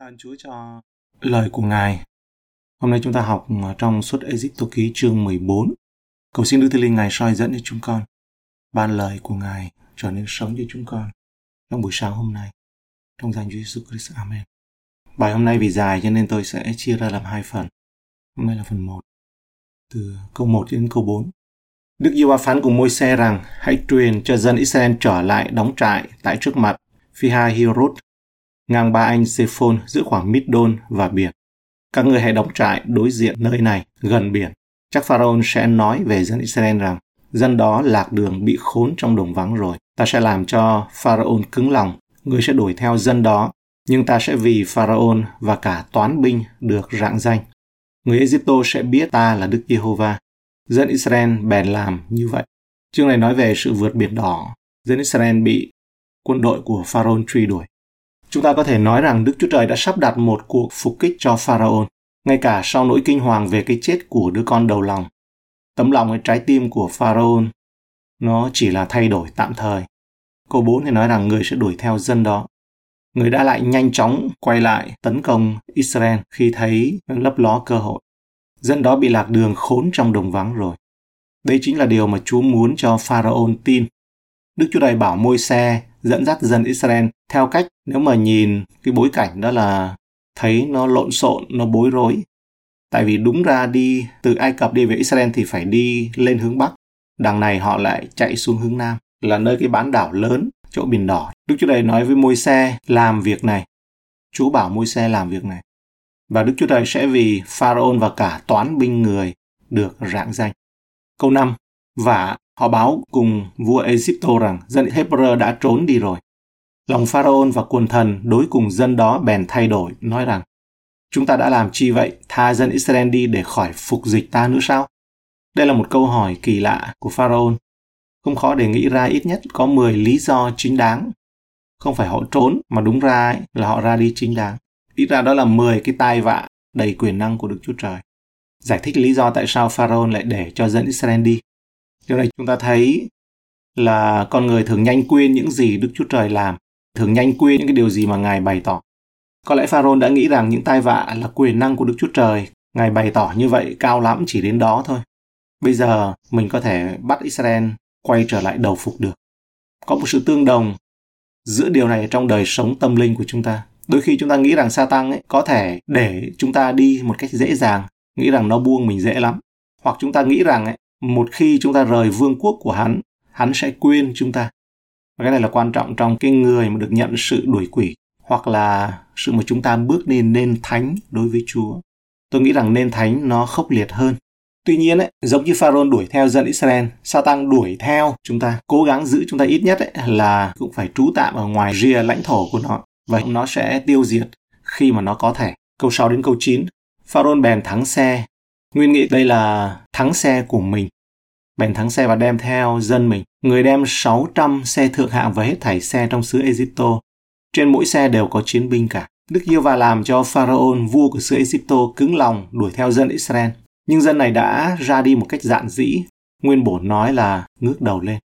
Ơn Chúa cho lời của Ngài. Hôm nay chúng ta học ờ, trong suốt Egypto ký chương 14. Cầu xin Đức Thánh Linh Ngài soi dẫn cho chúng con. Ban lời của Ngài trở nên sống cho chúng con trong buổi sáng hôm nay. Trong danh Chúa Jesus Christ. Amen. Bài hôm nay vì dài cho nên tôi sẽ chia ra làm hai phần. Hôm nay là phần 1. Từ câu 1 đến câu 4. Đức giê phán cùng môi xe rằng, hãy truyền cho dân Israel trở lại đóng trại tại trước mặt Phi-ha Hirot ngang ba anh Sephon giữa khoảng Middon và biển. Các người hãy đóng trại đối diện nơi này, gần biển. Chắc Pharaoh sẽ nói về dân Israel rằng, dân đó lạc đường bị khốn trong đồng vắng rồi. Ta sẽ làm cho Pharaoh cứng lòng, người sẽ đuổi theo dân đó, nhưng ta sẽ vì Pharaoh và cả toán binh được rạng danh. Người Egypto sẽ biết ta là Đức Giê-hô-va. Dân Israel bèn làm như vậy. Chương này nói về sự vượt biển đỏ. Dân Israel bị quân đội của Pharaoh truy đuổi. Chúng ta có thể nói rằng Đức Chúa Trời đã sắp đặt một cuộc phục kích cho Pharaoh, ngay cả sau nỗi kinh hoàng về cái chết của đứa con đầu lòng. Tấm lòng hay trái tim của Pharaoh nó chỉ là thay đổi tạm thời. Câu 4 thì nói rằng người sẽ đuổi theo dân đó. Người đã lại nhanh chóng quay lại tấn công Israel khi thấy lấp ló cơ hội. Dân đó bị lạc đường khốn trong đồng vắng rồi. Đây chính là điều mà Chúa muốn cho Pharaoh tin. Đức Chúa Trời bảo môi xe dẫn dắt dân Israel theo cách nếu mà nhìn cái bối cảnh đó là thấy nó lộn xộn, nó bối rối. Tại vì đúng ra đi từ Ai Cập đi về Israel thì phải đi lên hướng Bắc. Đằng này họ lại chạy xuống hướng Nam, là nơi cái bán đảo lớn, chỗ biển đỏ. Đức Chúa Trời nói với môi xe làm việc này. Chúa bảo môi xe làm việc này. Và Đức Chúa Trời sẽ vì Pharaoh và cả toán binh người được rạng danh. Câu 5. Và họ báo cùng vua Egypto rằng dân Hebrew đã trốn đi rồi. Lòng Pharaoh và quần thần đối cùng dân đó bèn thay đổi, nói rằng Chúng ta đã làm chi vậy, tha dân Israel đi để khỏi phục dịch ta nữa sao? Đây là một câu hỏi kỳ lạ của Pharaoh. Không khó để nghĩ ra ít nhất có 10 lý do chính đáng. Không phải họ trốn, mà đúng ra ấy, là họ ra đi chính đáng. Ít ra đó là 10 cái tai vạ đầy quyền năng của Đức Chúa Trời. Giải thích lý do tại sao Pharaoh lại để cho dân Israel đi. Điều này chúng ta thấy là con người thường nhanh quên những gì Đức Chúa Trời làm, thường nhanh quên những cái điều gì mà Ngài bày tỏ. Có lẽ Pharaoh đã nghĩ rằng những tai vạ là quyền năng của Đức Chúa Trời, Ngài bày tỏ như vậy cao lắm chỉ đến đó thôi. Bây giờ mình có thể bắt Israel quay trở lại đầu phục được. Có một sự tương đồng giữa điều này trong đời sống tâm linh của chúng ta. Đôi khi chúng ta nghĩ rằng Satan ấy có thể để chúng ta đi một cách dễ dàng, nghĩ rằng nó buông mình dễ lắm. Hoặc chúng ta nghĩ rằng ấy, một khi chúng ta rời vương quốc của hắn, hắn sẽ quên chúng ta. Và cái này là quan trọng trong cái người mà được nhận sự đuổi quỷ hoặc là sự mà chúng ta bước lên nên thánh đối với Chúa. Tôi nghĩ rằng nên thánh nó khốc liệt hơn. Tuy nhiên ấy, giống như Pharaoh đuổi theo dân Israel, Satan đuổi theo chúng ta, cố gắng giữ chúng ta ít nhất ấy, là cũng phải trú tạm ở ngoài rìa lãnh thổ của nó. Và nó sẽ tiêu diệt khi mà nó có thể. Câu 6 đến câu 9. Pharaoh bèn thắng xe. Nguyên nghĩ đây là thắng xe của mình. Bèn thắng xe và đem theo dân mình. Người đem 600 xe thượng hạng và hết thảy xe trong xứ Egypto. Trên mỗi xe đều có chiến binh cả. Đức Yêu và làm cho Pharaoh, vua của xứ Egypto, cứng lòng đuổi theo dân Israel. Nhưng dân này đã ra đi một cách dạn dĩ. Nguyên bổn nói là ngước đầu lên.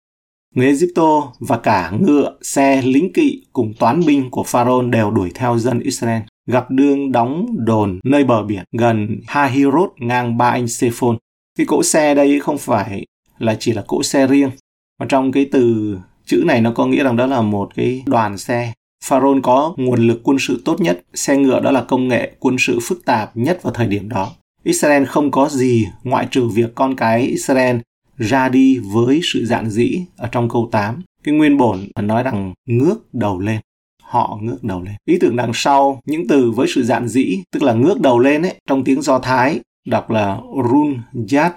Người Egypto và cả ngựa, xe, lính kỵ cùng toán binh của Pharaoh đều đuổi theo dân Israel. Gặp đương đóng đồn nơi bờ biển gần Hahirot ngang ba anh Sephon. Cái cỗ xe đây không phải là chỉ là cỗ xe riêng. Mà trong cái từ chữ này nó có nghĩa rằng đó là một cái đoàn xe. Pharaoh có nguồn lực quân sự tốt nhất, xe ngựa đó là công nghệ quân sự phức tạp nhất vào thời điểm đó. Israel không có gì ngoại trừ việc con cái Israel ra đi với sự dạn dĩ ở trong câu 8. Cái nguyên bổn nói rằng ngước đầu lên. Họ ngước đầu lên. Ý tưởng đằng sau những từ với sự dạn dĩ, tức là ngước đầu lên ấy, trong tiếng Do Thái, đọc là run jat,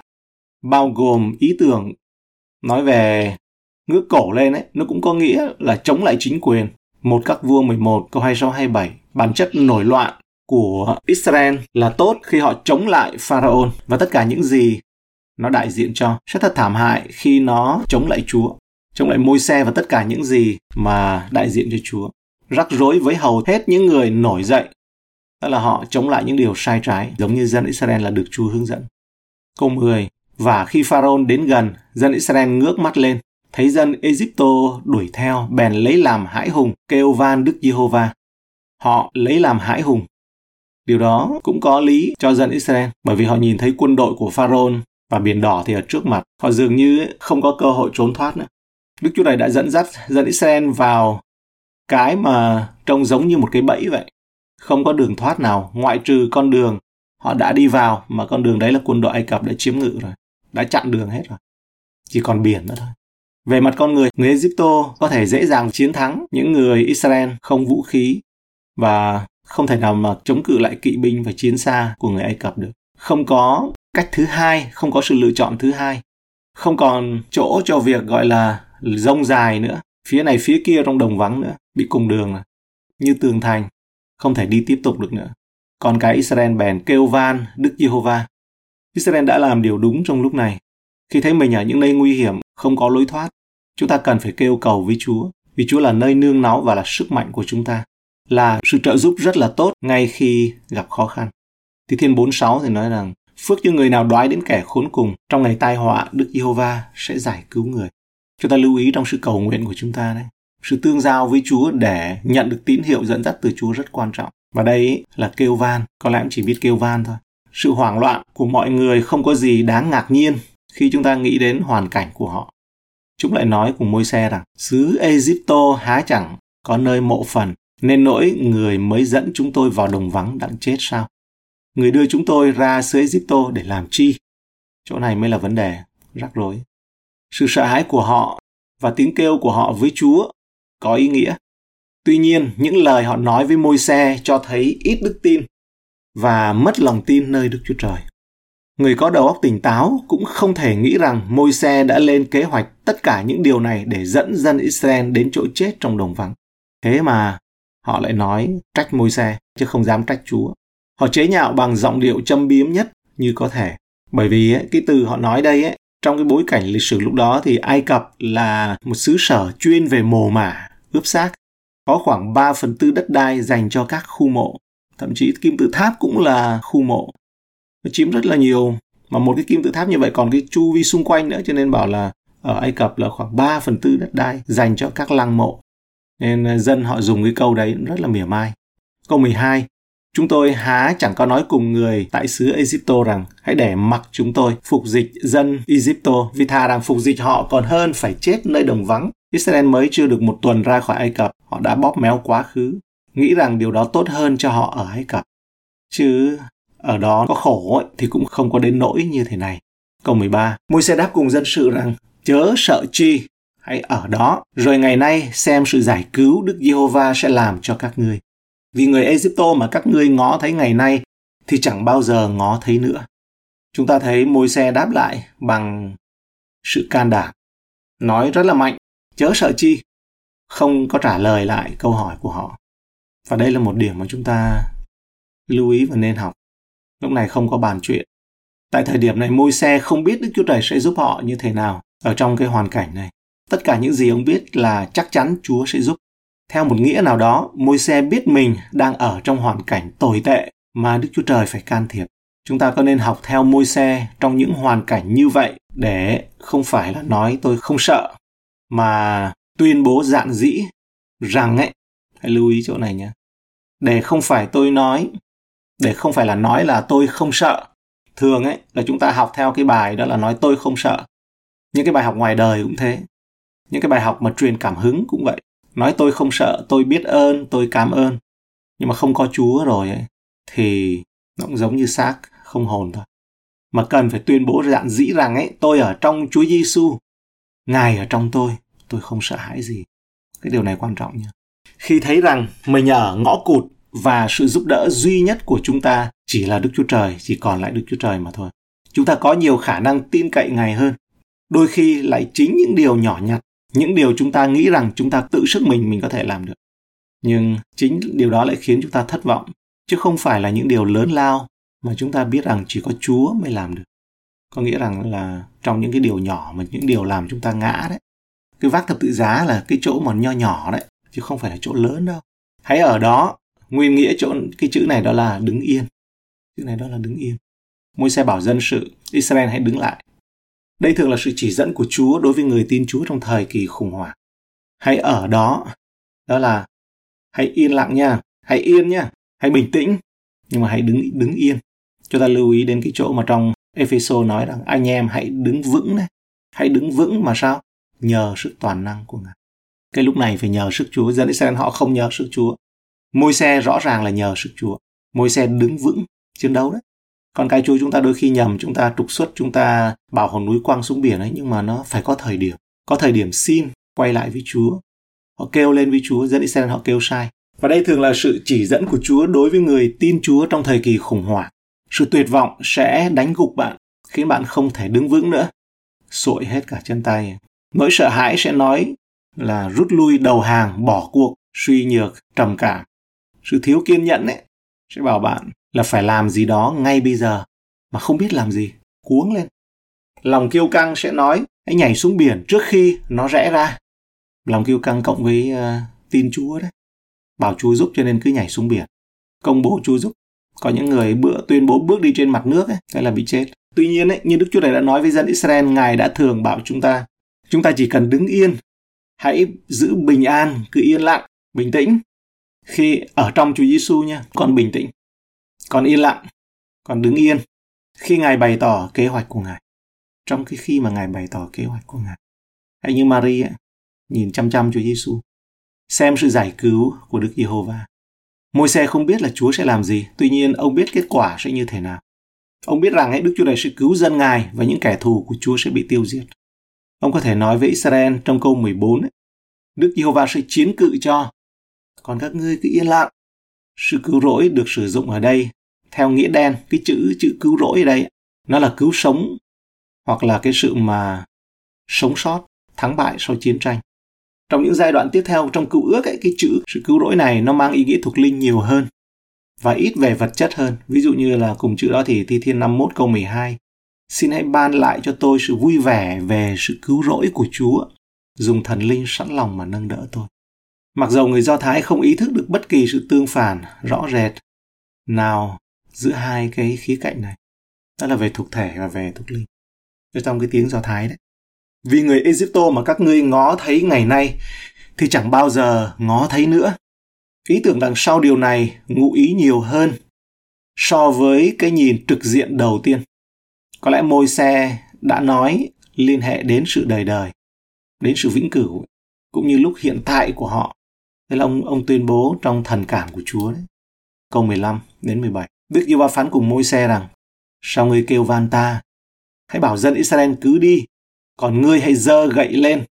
bao gồm ý tưởng nói về ngước cổ lên ấy, nó cũng có nghĩa là chống lại chính quyền. Một các vua 11 câu 26 27 bản chất nổi loạn của Israel là tốt khi họ chống lại Pharaoh và tất cả những gì nó đại diện cho sẽ thật thảm hại khi nó chống lại Chúa, chống lại môi xe và tất cả những gì mà đại diện cho Chúa. Rắc rối với hầu hết những người nổi dậy, đó là họ chống lại những điều sai trái, giống như dân Israel là được Chúa hướng dẫn. Câu 10. Và khi Pharaoh đến gần, dân Israel ngước mắt lên, thấy dân Egypto đuổi theo, bèn lấy làm hãi hùng, kêu van Đức Giê-hô-va. họ lấy làm hãi hùng. Điều đó cũng có lý cho dân Israel bởi vì họ nhìn thấy quân đội của Pharaoh và biển đỏ thì ở trước mặt. Họ dường như không có cơ hội trốn thoát nữa. Đức Chúa này đã dẫn dắt dân Israel vào cái mà trông giống như một cái bẫy vậy. Không có đường thoát nào ngoại trừ con đường họ đã đi vào mà con đường đấy là quân đội Ai Cập đã chiếm ngự rồi, đã chặn đường hết rồi. Chỉ còn biển nữa thôi. Về mặt con người, người Egypto có thể dễ dàng chiến thắng những người Israel không vũ khí và không thể nào mà chống cự lại kỵ binh và chiến xa của người Ai Cập được. Không có cách thứ hai, không có sự lựa chọn thứ hai. Không còn chỗ cho việc gọi là rông dài nữa, phía này phía kia trong đồng vắng nữa, bị cùng đường là như tường thành, không thể đi tiếp tục được nữa. Còn cái Israel bèn kêu van Đức Giê-hô-va. Israel đã làm điều đúng trong lúc này. Khi thấy mình ở những nơi nguy hiểm, không có lối thoát, chúng ta cần phải kêu cầu với Chúa, vì Chúa là nơi nương náu và là sức mạnh của chúng ta, là sự trợ giúp rất là tốt ngay khi gặp khó khăn. Thì Thiên 46 thì nói rằng, phước cho người nào đoái đến kẻ khốn cùng, trong ngày tai họa, Đức Giê-hô-va sẽ giải cứu người. Chúng ta lưu ý trong sự cầu nguyện của chúng ta đấy. Sự tương giao với Chúa để nhận được tín hiệu dẫn dắt từ Chúa rất quan trọng. Và đây là kêu van, có lẽ cũng chỉ biết kêu van thôi. Sự hoảng loạn của mọi người không có gì đáng ngạc nhiên khi chúng ta nghĩ đến hoàn cảnh của họ. Chúng lại nói cùng môi xe rằng, xứ Egypto há chẳng có nơi mộ phần, nên nỗi người mới dẫn chúng tôi vào đồng vắng đặng chết sao? Người đưa chúng tôi ra xứ Egypto để làm chi? Chỗ này mới là vấn đề, rắc rối. Sự sợ hãi của họ và tiếng kêu của họ với Chúa có ý nghĩa. Tuy nhiên, những lời họ nói với môi xe cho thấy ít đức tin và mất lòng tin nơi Đức Chúa Trời. Người có đầu óc tỉnh táo cũng không thể nghĩ rằng môi xe đã lên kế hoạch tất cả những điều này để dẫn dân Israel đến chỗ chết trong đồng vắng. Thế mà họ lại nói trách môi xe chứ không dám trách Chúa. Họ chế nhạo bằng giọng điệu châm biếm nhất như có thể. Bởi vì ấy, cái từ họ nói đây ấy, trong cái bối cảnh lịch sử lúc đó thì Ai Cập là một xứ sở chuyên về mồ mả, ướp xác. Có khoảng 3 phần tư đất đai dành cho các khu mộ. Thậm chí kim tự tháp cũng là khu mộ. Nó chiếm rất là nhiều. Mà một cái kim tự tháp như vậy còn cái chu vi xung quanh nữa cho nên bảo là ở Ai Cập là khoảng 3 phần tư đất đai dành cho các lăng mộ. Nên dân họ dùng cái câu đấy rất là mỉa mai. Câu 12. Chúng tôi há chẳng có nói cùng người tại xứ Egypto rằng hãy để mặc chúng tôi phục dịch dân Egypto vì thà rằng phục dịch họ còn hơn phải chết nơi đồng vắng. Israel mới chưa được một tuần ra khỏi Ai Cập, họ đã bóp méo quá khứ, nghĩ rằng điều đó tốt hơn cho họ ở Ai Cập. Chứ ở đó có khổ ấy, thì cũng không có đến nỗi như thế này. Câu 13. Môi xe đáp cùng dân sự rằng chớ sợ chi, hãy ở đó, rồi ngày nay xem sự giải cứu Đức Giê-hô-va sẽ làm cho các ngươi. Vì người Egypto mà các ngươi ngó thấy ngày nay thì chẳng bao giờ ngó thấy nữa. Chúng ta thấy môi xe đáp lại bằng sự can đảm. Nói rất là mạnh, chớ sợ chi. Không có trả lời lại câu hỏi của họ. Và đây là một điểm mà chúng ta lưu ý và nên học. Lúc này không có bàn chuyện. Tại thời điểm này môi xe không biết Đức Chúa Trời sẽ giúp họ như thế nào ở trong cái hoàn cảnh này. Tất cả những gì ông biết là chắc chắn Chúa sẽ giúp. Theo một nghĩa nào đó, môi xe biết mình đang ở trong hoàn cảnh tồi tệ mà Đức Chúa Trời phải can thiệp. Chúng ta có nên học theo môi xe trong những hoàn cảnh như vậy để không phải là nói tôi không sợ, mà tuyên bố dạn dĩ rằng ấy, hãy lưu ý chỗ này nhé, để không phải tôi nói, để không phải là nói là tôi không sợ. Thường ấy là chúng ta học theo cái bài đó là nói tôi không sợ. Những cái bài học ngoài đời cũng thế. Những cái bài học mà truyền cảm hứng cũng vậy nói tôi không sợ tôi biết ơn tôi cảm ơn nhưng mà không có chúa rồi ấy thì nó cũng giống như xác không hồn thôi mà cần phải tuyên bố dạn dĩ rằng ấy tôi ở trong chúa giêsu ngài ở trong tôi tôi không sợ hãi gì cái điều này quan trọng nha khi thấy rằng mình ở ngõ cụt và sự giúp đỡ duy nhất của chúng ta chỉ là Đức Chúa Trời, chỉ còn lại Đức Chúa Trời mà thôi. Chúng ta có nhiều khả năng tin cậy Ngài hơn. Đôi khi lại chính những điều nhỏ nhặt những điều chúng ta nghĩ rằng chúng ta tự sức mình mình có thể làm được. Nhưng chính điều đó lại khiến chúng ta thất vọng, chứ không phải là những điều lớn lao mà chúng ta biết rằng chỉ có chúa mới làm được. Có nghĩa rằng là trong những cái điều nhỏ mà những điều làm chúng ta ngã đấy, cái vác thập tự giá là cái chỗ mà nho nhỏ đấy, chứ không phải là chỗ lớn đâu. Hãy ở đó, nguyên nghĩa chỗ, cái chữ này đó là đứng yên. Chữ này đó là đứng yên. Môi xe bảo dân sự, israel hãy đứng lại đây thường là sự chỉ dẫn của Chúa đối với người tin Chúa trong thời kỳ khủng hoảng. Hãy ở đó, đó là hãy yên lặng nha, hãy yên nhá, hãy bình tĩnh, nhưng mà hãy đứng đứng yên. Chúng ta lưu ý đến cái chỗ mà trong Epheso nói rằng anh em hãy đứng vững này, Hãy đứng vững mà sao? Nhờ sự toàn năng của Ngài. Cái lúc này phải nhờ sức Chúa. Dân Israel họ không nhờ sức Chúa. Môi xe rõ ràng là nhờ sức Chúa. Môi xe đứng vững chiến đấu đấy. Còn cái Chúa chúng ta đôi khi nhầm, chúng ta trục xuất, chúng ta bảo hòn núi quăng xuống biển ấy, nhưng mà nó phải có thời điểm. Có thời điểm xin quay lại với Chúa. Họ kêu lên với Chúa, dân Israel họ kêu sai. Và đây thường là sự chỉ dẫn của Chúa đối với người tin Chúa trong thời kỳ khủng hoảng. Sự tuyệt vọng sẽ đánh gục bạn, khiến bạn không thể đứng vững nữa. Sội hết cả chân tay. Nỗi sợ hãi sẽ nói là rút lui đầu hàng, bỏ cuộc, suy nhược, trầm cảm. Sự thiếu kiên nhẫn ấy sẽ bảo bạn là phải làm gì đó ngay bây giờ mà không biết làm gì, cuống lên. Lòng kiêu căng sẽ nói hãy nhảy xuống biển trước khi nó rẽ ra. Lòng kiêu căng cộng với uh, tin Chúa đấy. Bảo Chúa giúp cho nên cứ nhảy xuống biển. Công bố Chúa giúp. Có những người bữa tuyên bố bước đi trên mặt nước ấy, thế là bị chết. Tuy nhiên ấy, như Đức Chúa này đã nói với dân Israel, Ngài đã thường bảo chúng ta, chúng ta chỉ cần đứng yên, hãy giữ bình an, cứ yên lặng, bình tĩnh. Khi ở trong Chúa Giêsu nha, còn bình tĩnh, còn yên lặng, còn đứng yên. Khi Ngài bày tỏ kế hoạch của Ngài, trong cái khi mà Ngài bày tỏ kế hoạch của Ngài. Hãy như Maria, nhìn chăm chăm Chúa Giêsu, xem sự giải cứu của Đức Giê-hô-va. Môi xe không biết là Chúa sẽ làm gì, tuy nhiên ông biết kết quả sẽ như thế nào. Ông biết rằng ấy, Đức Chúa này sẽ cứu dân Ngài và những kẻ thù của Chúa sẽ bị tiêu diệt. Ông có thể nói với Israel trong câu 14 ấy, Đức Giê-hô-va sẽ chiến cự cho, còn các ngươi cứ yên lặng. Sự cứu rỗi được sử dụng ở đây theo nghĩa đen, cái chữ chữ cứu rỗi ở đây nó là cứu sống hoặc là cái sự mà sống sót, thắng bại sau chiến tranh. Trong những giai đoạn tiếp theo trong cựu ước ấy, cái chữ sự cứu rỗi này nó mang ý nghĩa thuộc linh nhiều hơn và ít về vật chất hơn. Ví dụ như là cùng chữ đó thì Thi Thiên 51 câu 12. Xin hãy ban lại cho tôi sự vui vẻ về sự cứu rỗi của Chúa, dùng thần linh sẵn lòng mà nâng đỡ tôi. Mặc dầu người Do Thái không ý thức được bất kỳ sự tương phản rõ rệt nào giữa hai cái khía cạnh này, đó là về thuộc thể và về thuộc linh. Trong cái tiếng Do Thái đấy. Vì người Egypto mà các ngươi ngó thấy ngày nay thì chẳng bao giờ ngó thấy nữa. Ý tưởng đằng sau điều này ngụ ý nhiều hơn so với cái nhìn trực diện đầu tiên. Có lẽ môi xe đã nói liên hệ đến sự đời đời, đến sự vĩnh cửu, cũng như lúc hiện tại của họ. Thế là ông ông tuyên bố trong thần cảm của Chúa đấy. Câu 15 đến 17. Đức giê va phán cùng môi xe rằng, sao ngươi kêu van ta? Hãy bảo dân Israel cứ đi, còn ngươi hãy dơ gậy lên,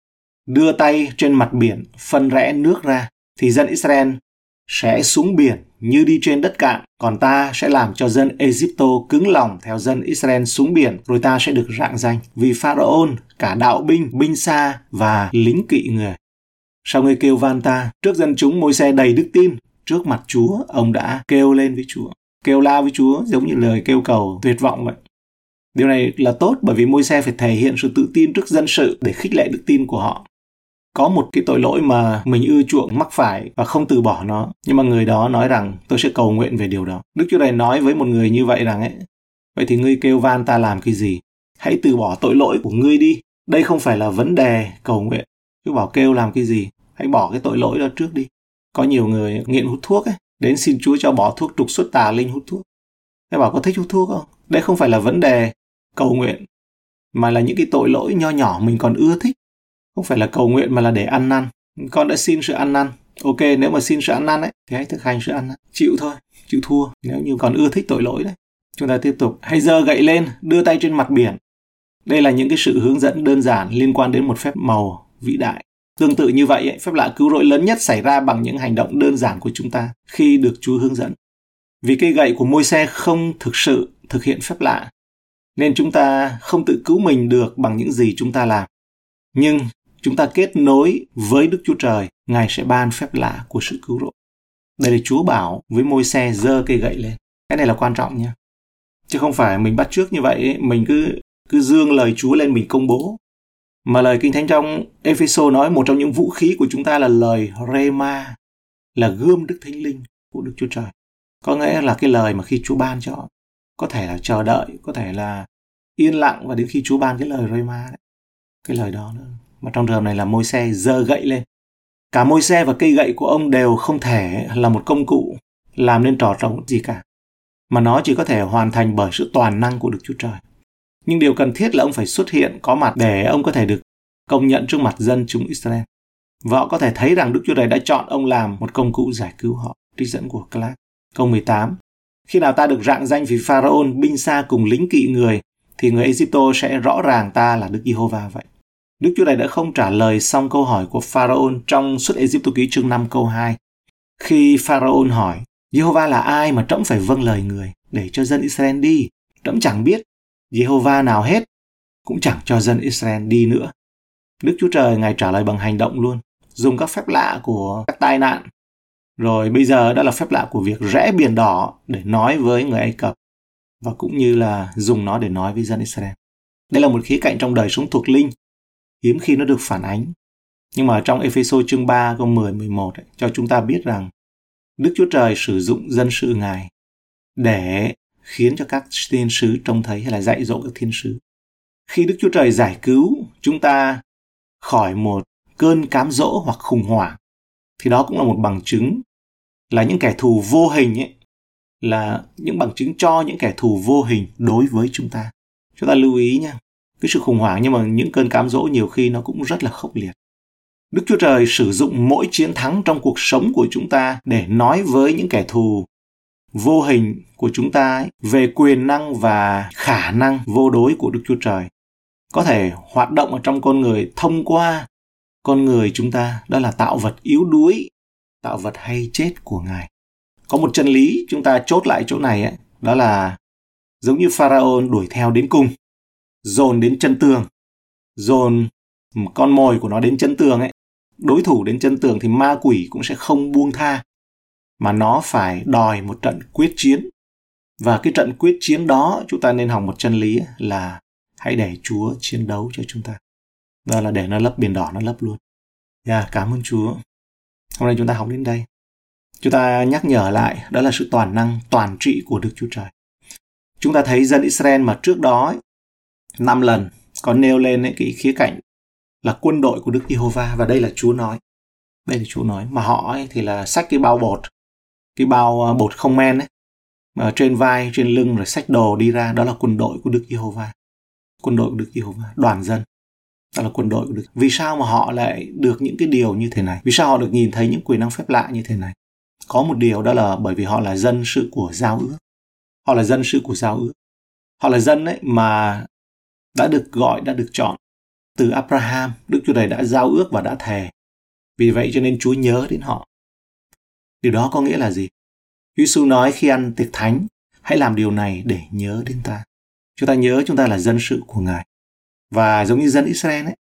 đưa tay trên mặt biển, phân rẽ nước ra, thì dân Israel sẽ xuống biển như đi trên đất cạn, còn ta sẽ làm cho dân Egypto cứng lòng theo dân Israel xuống biển, rồi ta sẽ được rạng danh vì Pharaoh, cả đạo binh, binh xa và lính kỵ người. sau người kêu van ta? Trước dân chúng môi xe đầy đức tin, trước mặt Chúa, ông đã kêu lên với Chúa. Kêu la với Chúa giống như lời kêu cầu tuyệt vọng vậy. Điều này là tốt bởi vì môi xe phải thể hiện sự tự tin trước dân sự để khích lệ đức tin của họ. Có một cái tội lỗi mà mình ưa chuộng mắc phải và không từ bỏ nó, nhưng mà người đó nói rằng, tôi sẽ cầu nguyện về điều đó. Đức chúa này nói với một người như vậy rằng ấy, vậy thì ngươi kêu van ta làm cái gì? Hãy từ bỏ tội lỗi của ngươi đi. Đây không phải là vấn đề cầu nguyện. Cứ bảo kêu làm cái gì? Hãy bỏ cái tội lỗi đó trước đi. Có nhiều người nghiện hút thuốc ấy đến xin chúa cho bỏ thuốc trục xuất tà linh hút thuốc. Thế bảo có thích hút thuốc không? Đây không phải là vấn đề cầu nguyện, mà là những cái tội lỗi nho nhỏ mình còn ưa thích. Không phải là cầu nguyện mà là để ăn năn. Con đã xin sự ăn năn. Ok, nếu mà xin sự ăn năn ấy, thì hãy thực hành sự ăn năn. Chịu thôi, chịu thua. Nếu như còn ưa thích tội lỗi đấy, chúng ta tiếp tục. Hãy giơ gậy lên, đưa tay trên mặt biển. Đây là những cái sự hướng dẫn đơn giản liên quan đến một phép màu vĩ đại tương tự như vậy ấy, phép lạ cứu rỗi lớn nhất xảy ra bằng những hành động đơn giản của chúng ta khi được chúa hướng dẫn vì cây gậy của môi xe không thực sự thực hiện phép lạ nên chúng ta không tự cứu mình được bằng những gì chúng ta làm nhưng chúng ta kết nối với Đức Chúa Trời, Ngài sẽ ban phép lạ của sự cứu rỗi. Đây là Chúa bảo với môi xe dơ cây gậy lên. Cái này là quan trọng nha. Chứ không phải mình bắt trước như vậy, mình cứ cứ dương lời Chúa lên mình công bố. Mà lời Kinh Thánh trong Epheso nói một trong những vũ khí của chúng ta là lời Rema, là gươm Đức Thánh Linh của Đức Chúa Trời. Có nghĩa là cái lời mà khi Chúa ban cho, có thể là chờ đợi, có thể là yên lặng và đến khi Chúa ban cái lời Rema đấy. Cái lời đó nữa mà trong trường hợp này là môi xe giơ gậy lên. Cả môi xe và cây gậy của ông đều không thể là một công cụ làm nên trò trống gì cả. Mà nó chỉ có thể hoàn thành bởi sự toàn năng của Đức Chúa Trời. Nhưng điều cần thiết là ông phải xuất hiện, có mặt để ông có thể được công nhận trước mặt dân chúng Israel. Và họ có thể thấy rằng Đức Chúa Trời đã chọn ông làm một công cụ giải cứu họ. Trích dẫn của Clark. Câu 18. Khi nào ta được rạng danh vì Pharaoh, binh xa cùng lính kỵ người, thì người Egypto sẽ rõ ràng ta là Đức Giê-hô-va vậy. Đức Chúa Trời đã không trả lời xong câu hỏi của Pharaoh trong suốt Egypto ký chương 5 câu 2. Khi Pharaoh hỏi, Giê-hô-va là ai mà trẫm phải vâng lời người để cho dân Israel đi? Trẫm chẳng biết Giê-hô-va nào hết, cũng chẳng cho dân Israel đi nữa. Đức Chúa Trời Ngài trả lời bằng hành động luôn, dùng các phép lạ của các tai nạn. Rồi bây giờ đó là phép lạ của việc rẽ biển đỏ để nói với người Ai Cập và cũng như là dùng nó để nói với dân Israel. Đây là một khía cạnh trong đời sống thuộc linh hiếm khi nó được phản ánh. Nhưng mà trong Ephesos chương 3 câu 10 11 ấy, cho chúng ta biết rằng Đức Chúa Trời sử dụng dân sự Ngài để khiến cho các thiên sứ trông thấy hay là dạy dỗ các thiên sứ. Khi Đức Chúa Trời giải cứu chúng ta khỏi một cơn cám dỗ hoặc khủng hoảng, thì đó cũng là một bằng chứng là những kẻ thù vô hình ấy, là những bằng chứng cho những kẻ thù vô hình đối với chúng ta. Chúng ta lưu ý nha. Cái sự khủng hoảng nhưng mà những cơn cám dỗ nhiều khi nó cũng rất là khốc liệt. Đức Chúa Trời sử dụng mỗi chiến thắng trong cuộc sống của chúng ta để nói với những kẻ thù vô hình của chúng ta ấy, về quyền năng và khả năng vô đối của Đức Chúa Trời. Có thể hoạt động ở trong con người thông qua con người chúng ta, đó là tạo vật yếu đuối, tạo vật hay chết của Ngài. Có một chân lý chúng ta chốt lại chỗ này ấy, đó là giống như Pharaoh đuổi theo đến cùng, dồn đến chân tường, dồn con mồi của nó đến chân tường ấy, đối thủ đến chân tường thì ma quỷ cũng sẽ không buông tha mà nó phải đòi một trận quyết chiến. Và cái trận quyết chiến đó chúng ta nên học một chân lý là hãy để Chúa chiến đấu cho chúng ta. Đó là để nó lấp biển đỏ nó lấp luôn. Yeah, cảm ơn Chúa. Hôm nay chúng ta học đến đây. Chúng ta nhắc nhở lại đó là sự toàn năng toàn trị của Đức Chúa Trời. Chúng ta thấy dân Israel mà trước đó năm lần có nêu lên ấy, cái khía cạnh là quân đội của Đức Giê-hô-va và đây là Chúa nói. Đây là Chúa nói. Mà họ ấy thì là sách cái bao bột cái bao ờ, bột không men ấy, mà trên vai, trên lưng rồi sách đồ đi ra, đó là quân đội của Đức Giê-hô-va. Quân đội của Đức Giê-hô-va, đoàn dân. Đó là quân đội của Đức. Vì sao mà họ lại được những cái điều như thế này? Vì sao họ được nhìn thấy những quyền năng phép lạ như thế này? Có một điều đó là bởi vì họ là dân sự của giao ước. Họ là dân sự của giao ước. Họ là dân ấy mà đã được gọi, đã được chọn từ Abraham. Đức Chúa Trời đã giao ước và đã thề. Vì vậy cho nên Chúa nhớ đến họ. Điều đó có nghĩa là gì? Giêsu nói khi ăn tiệc thánh, hãy làm điều này để nhớ đến ta. Chúng ta nhớ chúng ta là dân sự của Ngài. Và giống như dân Israel ấy,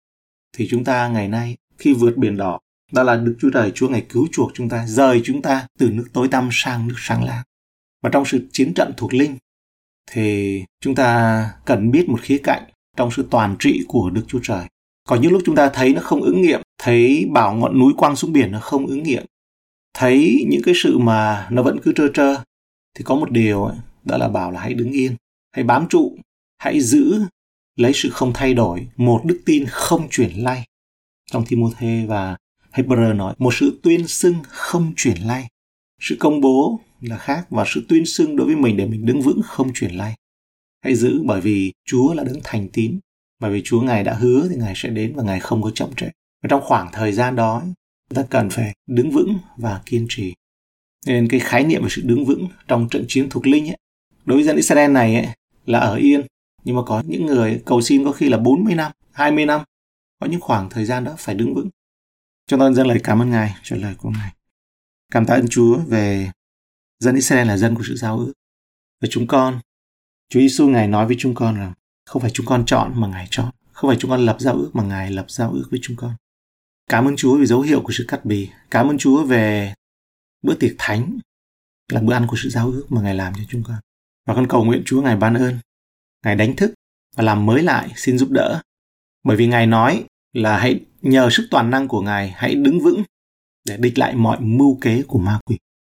thì chúng ta ngày nay khi vượt biển đỏ, đó là Đức Chúa Trời Chúa Ngài cứu chuộc chúng ta, rời chúng ta từ nước tối tăm sang nước sáng láng. Và trong sự chiến trận thuộc linh, thì chúng ta cần biết một khía cạnh trong sự toàn trị của Đức Chúa Trời. Có những lúc chúng ta thấy nó không ứng nghiệm, thấy bảo ngọn núi quăng xuống biển nó không ứng nghiệm, thấy những cái sự mà nó vẫn cứ trơ trơ thì có một điều ấy, đó là bảo là hãy đứng yên hãy bám trụ hãy giữ lấy sự không thay đổi một đức tin không chuyển lay. Trong Timothy và Hebrew nói một sự tuyên xưng không chuyển lay. Sự công bố là khác và sự tuyên xưng đối với mình để mình đứng vững không chuyển lay. Hãy giữ bởi vì Chúa là đứng thành tín. Bởi vì Chúa ngài đã hứa thì ngài sẽ đến và ngài không có chậm trễ. Và trong khoảng thời gian đó ta cần phải đứng vững và kiên trì. Nên cái khái niệm về sự đứng vững trong trận chiến thuộc linh ấy, đối với dân Israel này ấy, là ở yên. Nhưng mà có những người cầu xin có khi là 40 năm 20 năm có những khoảng thời gian đó phải đứng vững. Cho tôi dân lời cảm ơn Ngài cho lời của Ngài. Cảm tạ ơn Chúa về dân Israel là dân của sự giao ước. Và chúng con Chúa Giêsu Ngài nói với chúng con rằng không phải chúng con chọn mà Ngài chọn không phải chúng con lập giao ước mà Ngài lập giao ước với chúng con. Cảm ơn Chúa vì dấu hiệu của sự cắt bì. Cảm ơn Chúa về bữa tiệc thánh là bữa ăn của sự giao ước mà Ngài làm cho chúng con. Và con cầu nguyện Chúa Ngài ban ơn, Ngài đánh thức và làm mới lại xin giúp đỡ. Bởi vì Ngài nói là hãy nhờ sức toàn năng của Ngài hãy đứng vững để địch lại mọi mưu kế của ma quỷ.